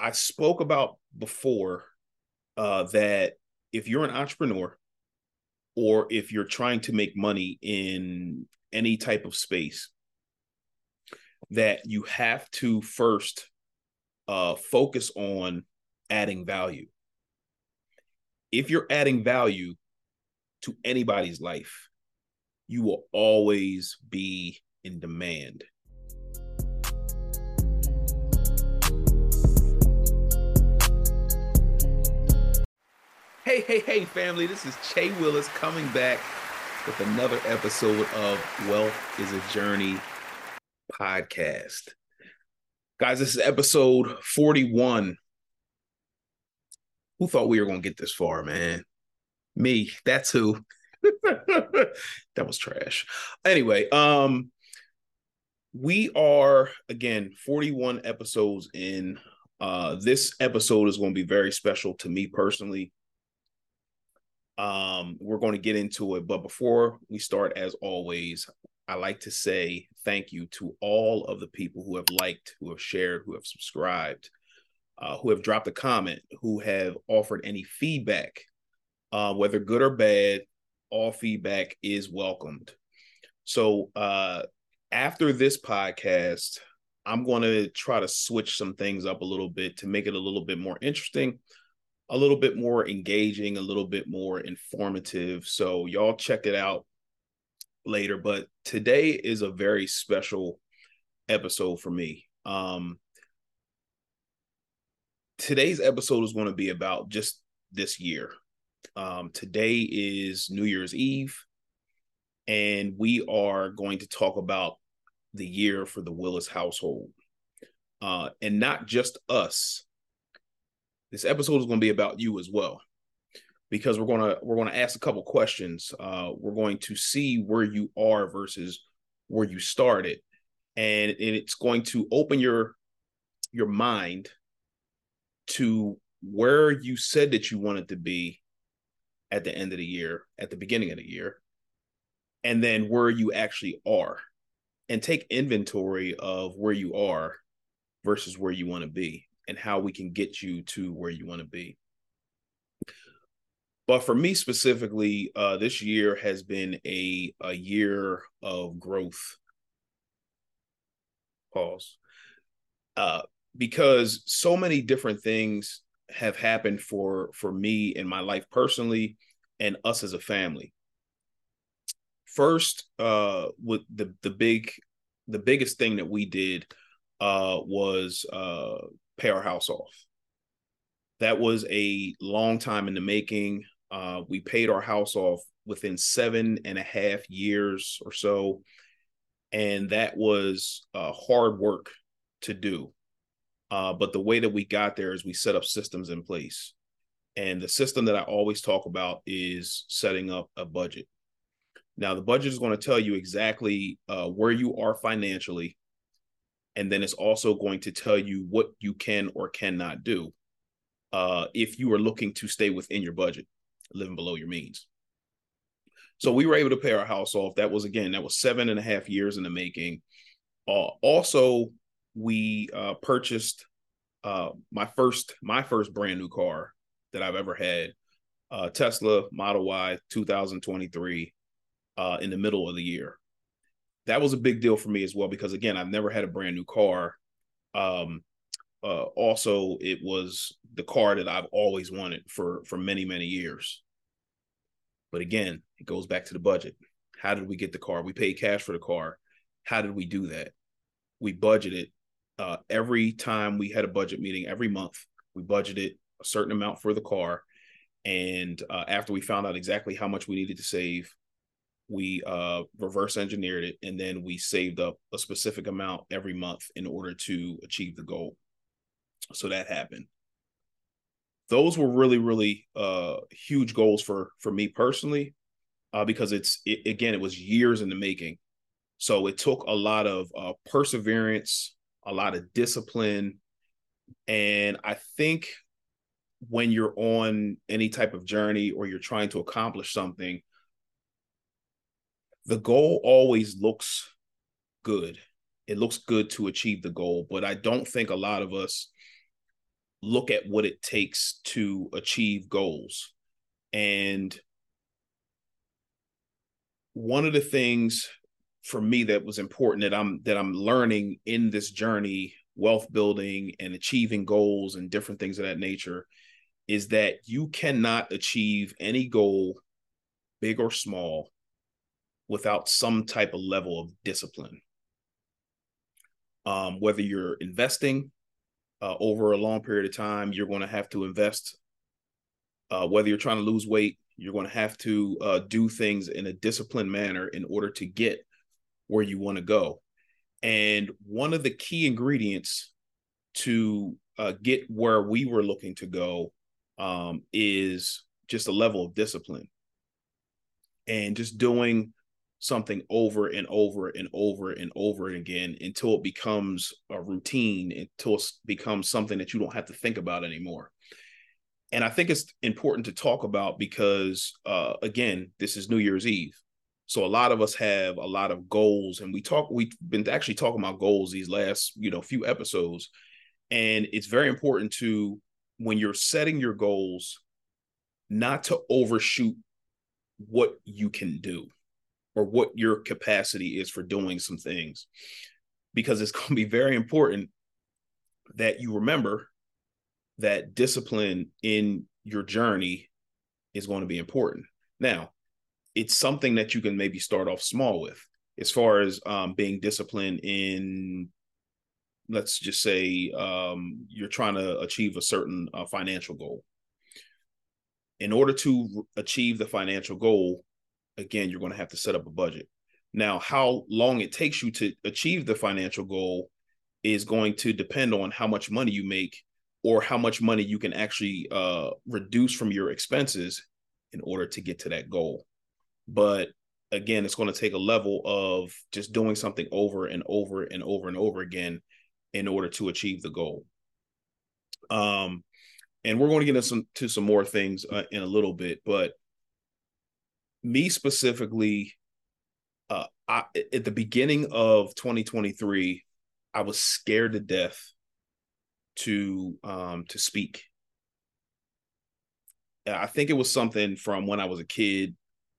I spoke about before uh, that if you're an entrepreneur or if you're trying to make money in any type of space, that you have to first uh, focus on adding value. If you're adding value to anybody's life, you will always be in demand. Hey, hey, hey, family. This is Che Willis coming back with another episode of Wealth is a Journey podcast. Guys, this is episode 41. Who thought we were going to get this far, man? Me. That's who. that was trash. Anyway, um we are again 41 episodes in. Uh this episode is going to be very special to me personally um, we're going to get into it, but before we start, as always, I like to say thank you to all of the people who have liked, who have shared, who have subscribed, uh, who have dropped a comment, who have offered any feedback, uh, whether good or bad. All feedback is welcomed. So uh, after this podcast, I'm going to try to switch some things up a little bit to make it a little bit more interesting a little bit more engaging, a little bit more informative. So y'all check it out later. But today is a very special episode for me. Um, today's episode is going to be about just this year. Um, today is New Year's Eve, and we are going to talk about the year for the Willis household. Uh, and not just us, this episode is going to be about you as well. Because we're going to we're going to ask a couple questions. Uh, we're going to see where you are versus where you started. And, and it's going to open your your mind to where you said that you wanted to be at the end of the year at the beginning of the year and then where you actually are. And take inventory of where you are versus where you want to be and how we can get you to where you want to be. But for me specifically, uh, this year has been a a year of growth. Pause. Uh, because so many different things have happened for for me in my life personally and us as a family. First, uh, with the the big the biggest thing that we did uh, was uh, pay our house off. That was a long time in the making. Uh, we paid our house off within seven and a half years or so. And that was uh, hard work to do. Uh, but the way that we got there is we set up systems in place. And the system that I always talk about is setting up a budget. Now, the budget is going to tell you exactly uh, where you are financially, and then it's also going to tell you what you can or cannot do uh, if you are looking to stay within your budget, living below your means. So we were able to pay our house off. That was again, that was seven and a half years in the making. Uh, also, we uh, purchased uh, my first my first brand new car that I've ever had, uh, Tesla Model Y 2023, uh, in the middle of the year that was a big deal for me as well because again, I've never had a brand new car. Um, uh, also, it was the car that I've always wanted for for many many years. But again, it goes back to the budget. How did we get the car? We paid cash for the car. How did we do that? We budgeted uh, every time we had a budget meeting every month. We budgeted a certain amount for the car, and uh, after we found out exactly how much we needed to save, we uh, reverse engineered it and then we saved up a specific amount every month in order to achieve the goal. So that happened. Those were really really uh, huge goals for for me personally uh, because it's it, again it was years in the making. So it took a lot of uh, perseverance a lot of discipline and i think when you're on any type of journey or you're trying to accomplish something the goal always looks good. It looks good to achieve the goal, but I don't think a lot of us look at what it takes to achieve goals. And one of the things for me that was important that I'm that I'm learning in this journey, wealth building and achieving goals and different things of that nature, is that you cannot achieve any goal, big or small, without some type of level of discipline. Um, whether you're investing uh, over a long period of time, you're going to have to invest. Uh, whether you're trying to lose weight, you're going to have to uh, do things in a disciplined manner in order to get where you want to go. And one of the key ingredients to uh, get where we were looking to go um, is just a level of discipline and just doing something over and over and over and over again until it becomes a routine, until it becomes something that you don't have to think about anymore and I think it's important to talk about because uh, again, this is New Year's Eve. So a lot of us have a lot of goals, and we talk. We've been actually talking about goals these last, you know, few episodes, and it's very important to when you're setting your goals, not to overshoot what you can do or what your capacity is for doing some things, because it's going to be very important that you remember that discipline in your journey is going to be important. Now, it's something that you can maybe start off small with. As far as um, being disciplined in let's just say um, you're trying to achieve a certain uh, financial goal. In order to achieve the financial goal again you're going to have to set up a budget now how long it takes you to achieve the financial goal is going to depend on how much money you make or how much money you can actually uh, reduce from your expenses in order to get to that goal. But again, it's going to take a level of just doing something over and over and over and over again in order to achieve the goal. Um, and we're going to get into some to some more things uh, in a little bit, but me specifically, uh, I, at the beginning of 2023, I was scared to death to um to speak. I think it was something from when I was a kid,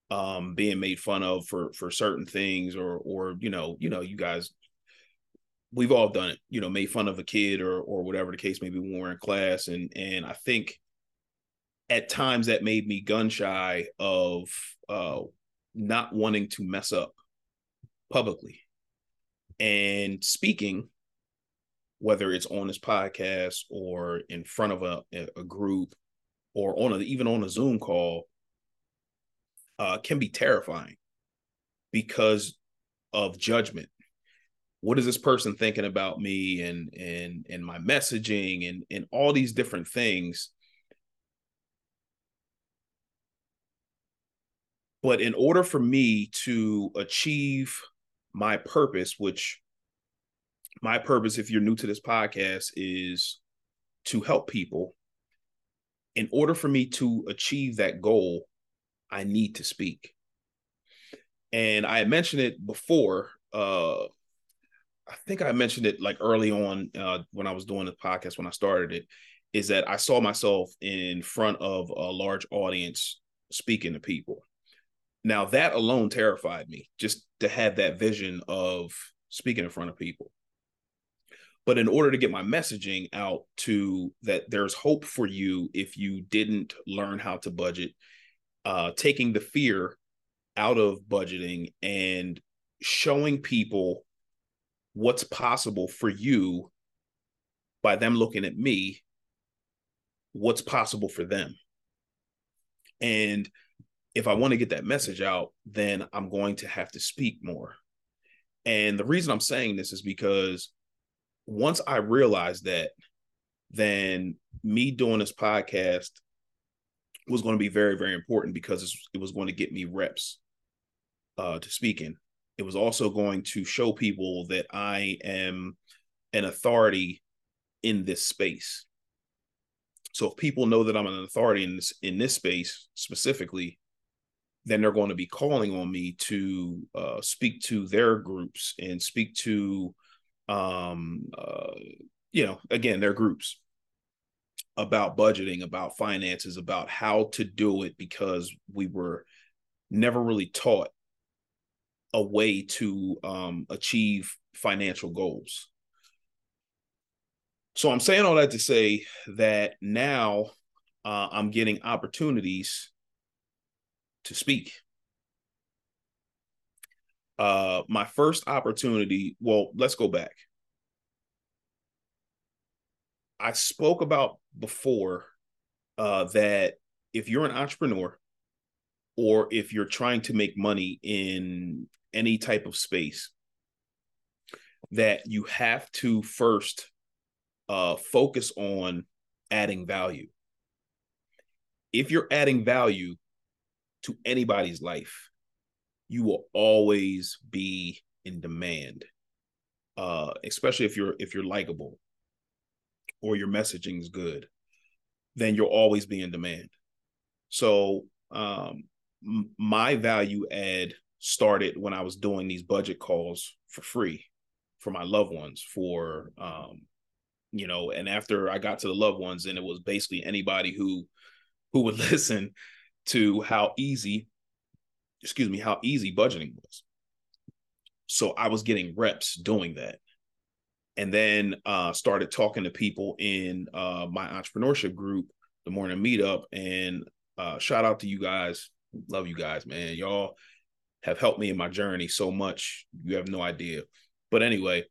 um, being made fun of for for certain things, or or you know, you know, you guys, we've all done it. You know, made fun of a kid or or whatever the case may be when we're in class, and and I think at times that made me gun shy of uh, not wanting to mess up publicly and speaking whether it's on this podcast or in front of a, a group or on a, even on a Zoom call, uh, can be terrifying because of judgment. What is this person thinking about me and and and my messaging and and all these different things? But in order for me to achieve my purpose, which my purpose, if you're new to this podcast, is to help people. In order for me to achieve that goal, I need to speak. And I mentioned it before. Uh, I think I mentioned it like early on uh, when I was doing the podcast when I started it. Is that I saw myself in front of a large audience speaking to people. Now that alone terrified me, just to have that vision of speaking in front of people. But in order to get my messaging out to that there's hope for you if you didn't learn how to budget, uh, taking the fear out of budgeting and showing people what's possible for you by them looking at me, what's possible for them. And if I want to get that message out, then I'm going to have to speak more. And the reason I'm saying this is because once I realized that, then me doing this podcast was going to be very, very important because it was going to get me reps uh, to speaking. It was also going to show people that I am an authority in this space. So if people know that I'm an authority in this in this space specifically, then they're going to be calling on me to uh, speak to their groups and speak to um uh, you know again they're groups about budgeting, about finances, about how to do it because we were never really taught a way to um, achieve financial goals. So I'm saying all that to say that now uh, I'm getting opportunities to speak. Uh, my first opportunity, well, let's go back. I spoke about before uh, that if you're an entrepreneur or if you're trying to make money in any type of space, that you have to first uh, focus on adding value. If you're adding value to anybody's life, you will always be in demand. Uh, especially if you're if you're likable or your messaging is good, then you'll always be in demand. So um, my value add started when I was doing these budget calls for free for my loved ones for um, you know and after i got to the loved ones and it was basically anybody who who would listen to how easy excuse me how easy budgeting was. So i was getting reps doing that. And then uh started talking to people in uh my entrepreneurship group the morning meetup and uh shout out to you guys. Love you guys man. Y'all have helped me in my journey so much. You have no idea. But anyway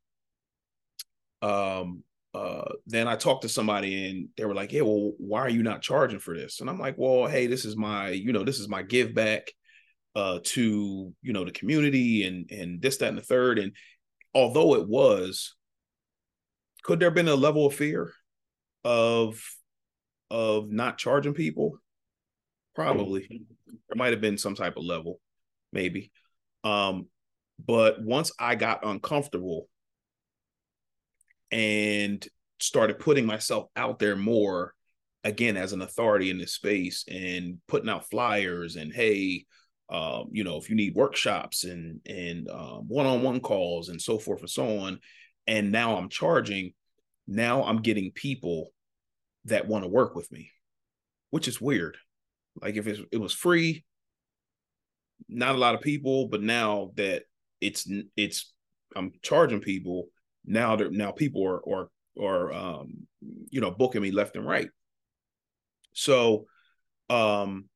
um uh, then I talked to somebody and they were like, "Yeah, well, why are you not charging for this?" And I'm like, "Well, hey, this is my, you know, this is my give back uh, to you know the community and and this, that, and the third. And although it was, could there have been a level of fear of of not charging people? Probably. There might have been some type of level, maybe. Um, but once I got uncomfortable and started putting myself out there more again as an authority in this space and putting out flyers and hey um, you know if you need workshops and and um, one-on-one calls and so forth and so on and now i'm charging now i'm getting people that want to work with me which is weird. Like if it was free not a lot of people but now that it's it's i'm charging people now now people are are are um you know booking me left and right. So um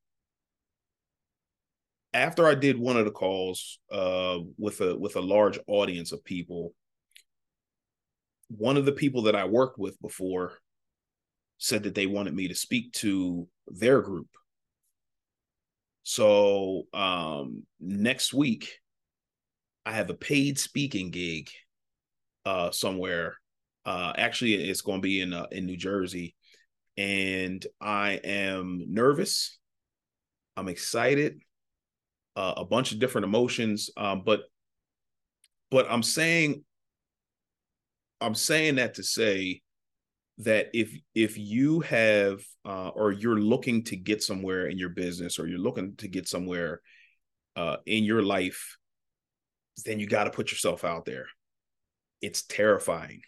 after i did one of the calls uh with a with a large audience of people one of the people that i worked with before said that they wanted me to speak to their group. So um next week i have a paid speaking gig uh, somewhere. Uh, actually, it's going to be in uh, in New Jersey, and I am nervous. I'm excited. Uh, a bunch of different emotions, um, but but I'm saying I'm saying that to say that if if you have uh, or you're looking to get somewhere in your business or you're looking to get somewhere uh, in your life, then you got to put yourself out there it's terrifying.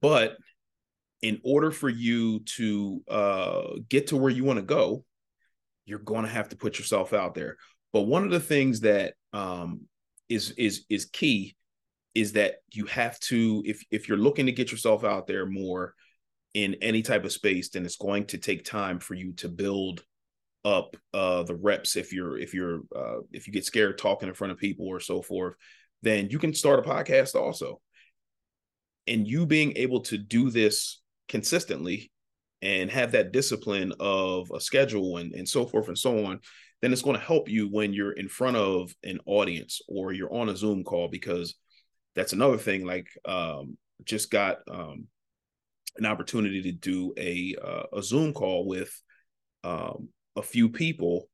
But in order for you to uh, get to where you want to go, you're going to have to put yourself out there. But one of the things that um, is is is key is that you have to if if you're looking to get yourself out there more in any type of space, then it's going to take time for you to build up uh, the reps. If you're if you're uh, if you get scared talking in front of people or so forth, then you can start a podcast also and you being able to do this consistently and have that discipline of a schedule and, and so forth and so on, then it's going to help you when you're in front of an audience or you're on a Zoom call because that's another thing. Like, um, just got um, an opportunity to do a uh, a Zoom call with um, a few people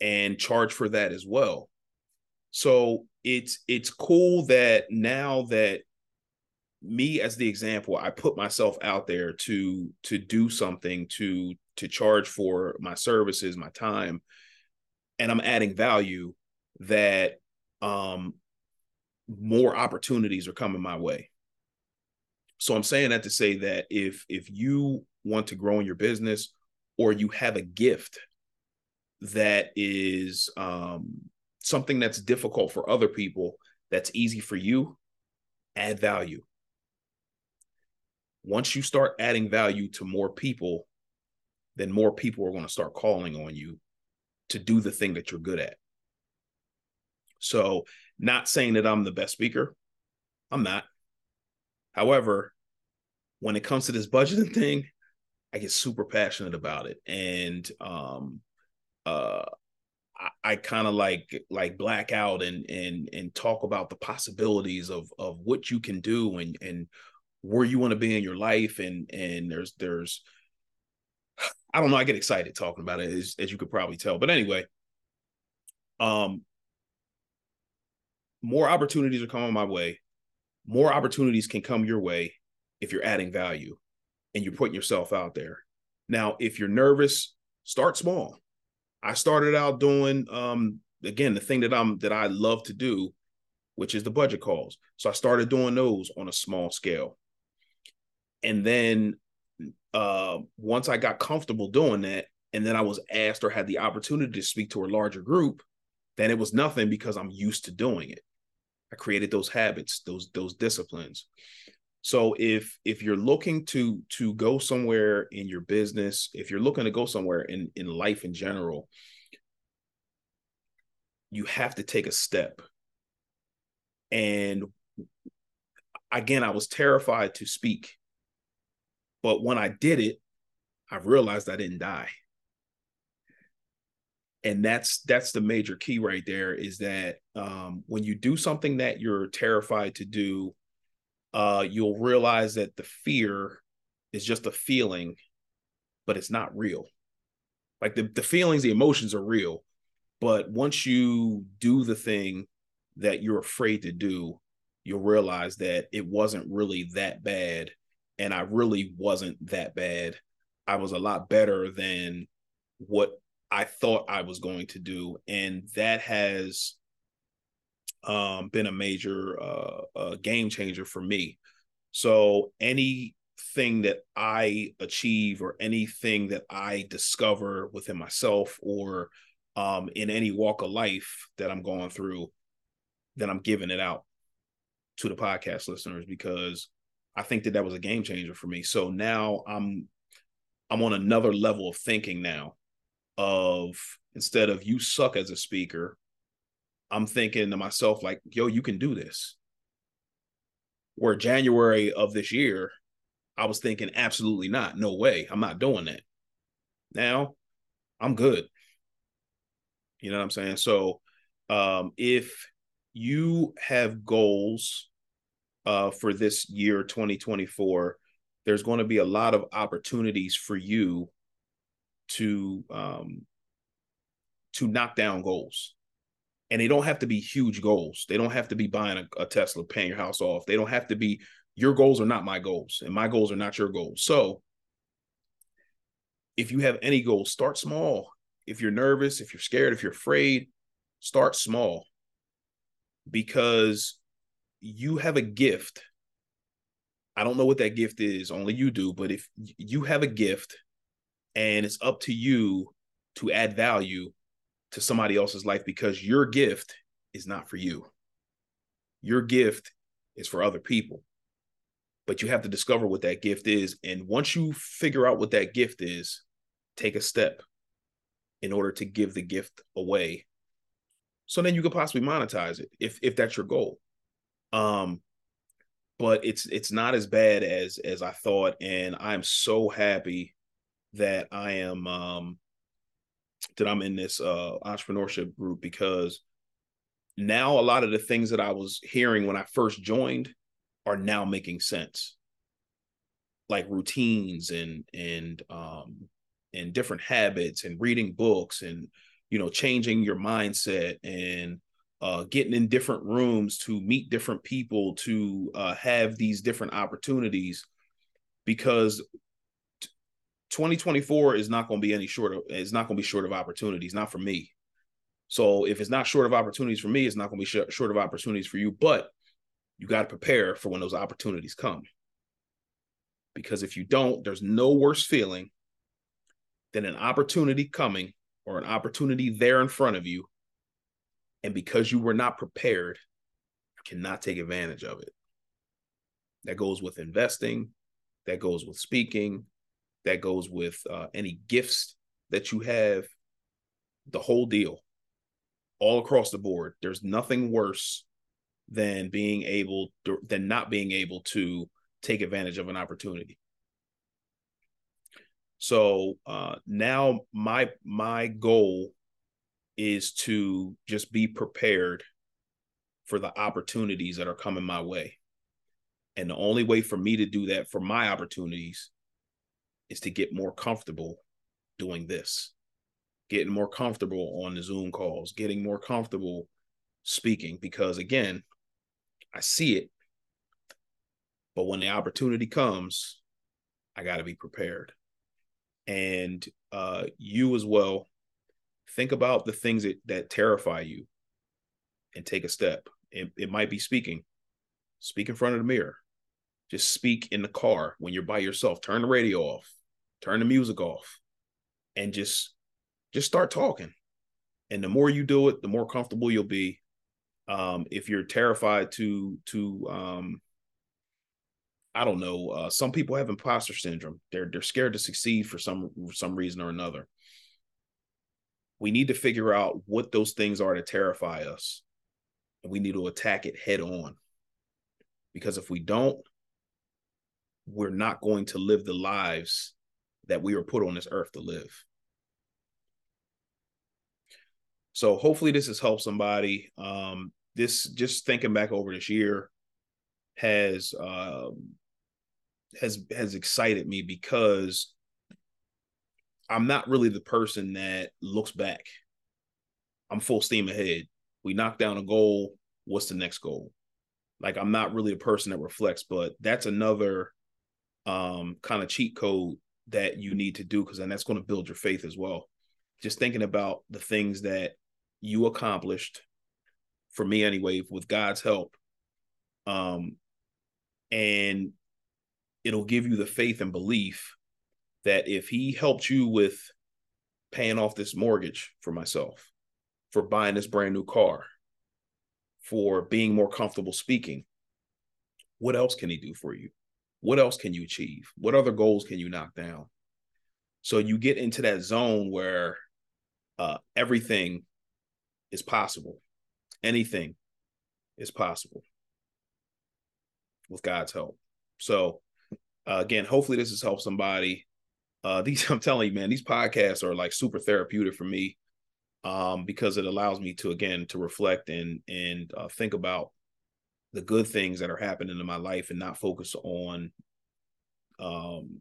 and charge for that as well. So it's it's cool that now that me as the example i put myself out there to to do something to to charge for my services my time and i'm adding value that um more opportunities are coming my way So I'm saying that to say that if if you want to grow in your business or you have a gift that is um, something that's difficult for other people that's easy for you, add value. Once you start adding value to more people, then more people are going to start calling on you to do the thing that you're good at. So, not saying that I'm the best speaker, I'm not. However, when it comes to this budgeting thing, I get super passionate about it, and um, uh, I, I kind of like like black out and and and talk about the possibilities of of what you can do and and where you want to be in your life, and and there's there's I don't know. I get excited talking about it, as, as you could probably tell. But anyway, um, more opportunities are coming my way. More opportunities can come your way if you're adding value and you're putting yourself out there. Now, if you're nervous, start small. I started out doing um again the thing that I'm that I love to do, which is the budget calls. So I started doing those on a small scale. And then uh once I got comfortable doing that, and then I was asked or had the opportunity to speak to a larger group, then it was nothing because I'm used to doing it. I created those habits, those those disciplines. So if if you're looking to to go somewhere in your business, if you're looking to go somewhere in in life in general, you have to take a step. And again, I was terrified to speak. But when I did it, I realized I didn't die. And that's that's the major key right there is that um, when you do something that you're terrified to do, uh, you'll realize that the fear is just a feeling, but it's not real. Like the, the feelings, the emotions are real. But once you do the thing that you're afraid to do, you'll realize that it wasn't really that bad. And I really wasn't that bad. I was a lot better than what I thought I was going to do. And that has um, been a major uh, game changer for me. So anything that I achieve or anything that I discover within myself or um, in any walk of life that I'm going through, then I'm giving it out to the podcast listeners because I think that that was a game changer for me. So now I'm I'm on another level of thinking now of instead of you suck as a speaker, I'm thinking to myself, like, yo, you can do this. Where January of this year, I was thinking, absolutely not. No way. I'm not doing that. Now I'm good. You know what I'm saying? So um, if you have goals uh, for this year 2024, there's going to be a lot of opportunities for you to um, to knock down goals and they don't have to be huge goals. They don't have to be buying a, a, Tesla, paying your house off. They don't have to be your goals are not my goals, and my goals are not your goals. So, if you have any goals, start small. If you're nervous, if you're scared, if you're afraid, start small because you have a gift. I don't know what that gift is, only you do, but if you have a gift and it's up to you to add value to somebody else's life because your gift is not for you. Your gift is for other people. But you have to discover what that gift is. And once you figure out what that gift is, take a step in order to give the gift away. So then you could possibly monetize it if if that's your goal. Um but it's it's not as bad as as I thought and I'm so happy that I am um that I'm in this uh, entrepreneurship group because now a lot of the things that I was hearing when I first joined are now making sense. Like routines and and um and different habits and reading books and you know changing your mindset and uh, getting in different rooms to meet different people to uh, have these different opportunities because 2024 is not going to be any short of it's not going to be short of opportunities not for me so if it's not short of opportunities for me it's not going to be sh- short of opportunities for you but you got to prepare for when those opportunities come Because if you don't, there's no worse feeling than an opportunity coming or an opportunity there in front of you. And because you were not prepared, you cannot take advantage of it. That goes with investing, that goes with speaking, that goes with uh, any gifts that you have, the whole deal, all across the board. There's nothing worse than being able to, than not being able to take advantage of an opportunity. So uh, now my my goal is to just be prepared for the opportunities that are coming my way. And the only way for me to do that for my opportunities is to get more comfortable doing this, getting more comfortable on the Zoom calls, getting more comfortable speaking. Because again, I see it, but when the opportunity comes, I got to be prepared. And uh, you as well, think about the things that, that terrify you and take a step. It, it might be speaking, speak in front of the mirror. Just speak in the car when you're by yourself. Turn the radio off, turn the music off, and just just start talking. And the more you do it, the more comfortable you'll be. Um, if you're terrified to to um, I don't know. Uh, some people have imposter syndrome. They're they're scared to succeed for some some reason or another. We need to figure out what those things are to terrify us, and we need to attack it head on. Because if we don't, we're not going to live the lives that we were put on this earth to live. So hopefully this has helped somebody. Um, this just thinking back over this year has um, has has excited me because I'm not really the person that looks back. I'm full steam ahead. We knock down a goal. What's the next goal? Like I'm not really a person that reflects, but that's another um, kind of cheat code that you need to do because then that's going to build your faith as well. Just thinking about the things that you accomplished, for me anyway, with God's help, um, and it'll give you the faith and belief that if He helped you with paying off this mortgage for myself, for buying this brand new car, for being more comfortable speaking, what else can He do for you? what else can you achieve? What other goals can you knock down? So you get into that zone where uh, everything is possible. Anything is possible with God's help. So uh, again, hopefully this has helped somebody. Uh, these I'm telling you, man, these podcasts are like super therapeutic for me um, because it allows me to again to reflect and and uh, think about the good things that are happening in my life and not focus on um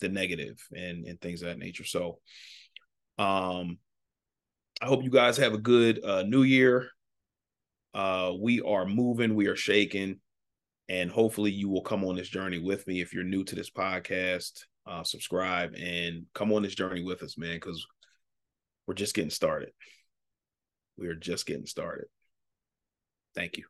the negative and and things of that nature. So um i hope you guys have a good uh new year. Uh we are moving we are shaking and hopefully you will come on this journey with me if you're new to this podcast uh subscribe and come on this journey with us man because we're just getting started. We are just getting started. Thank you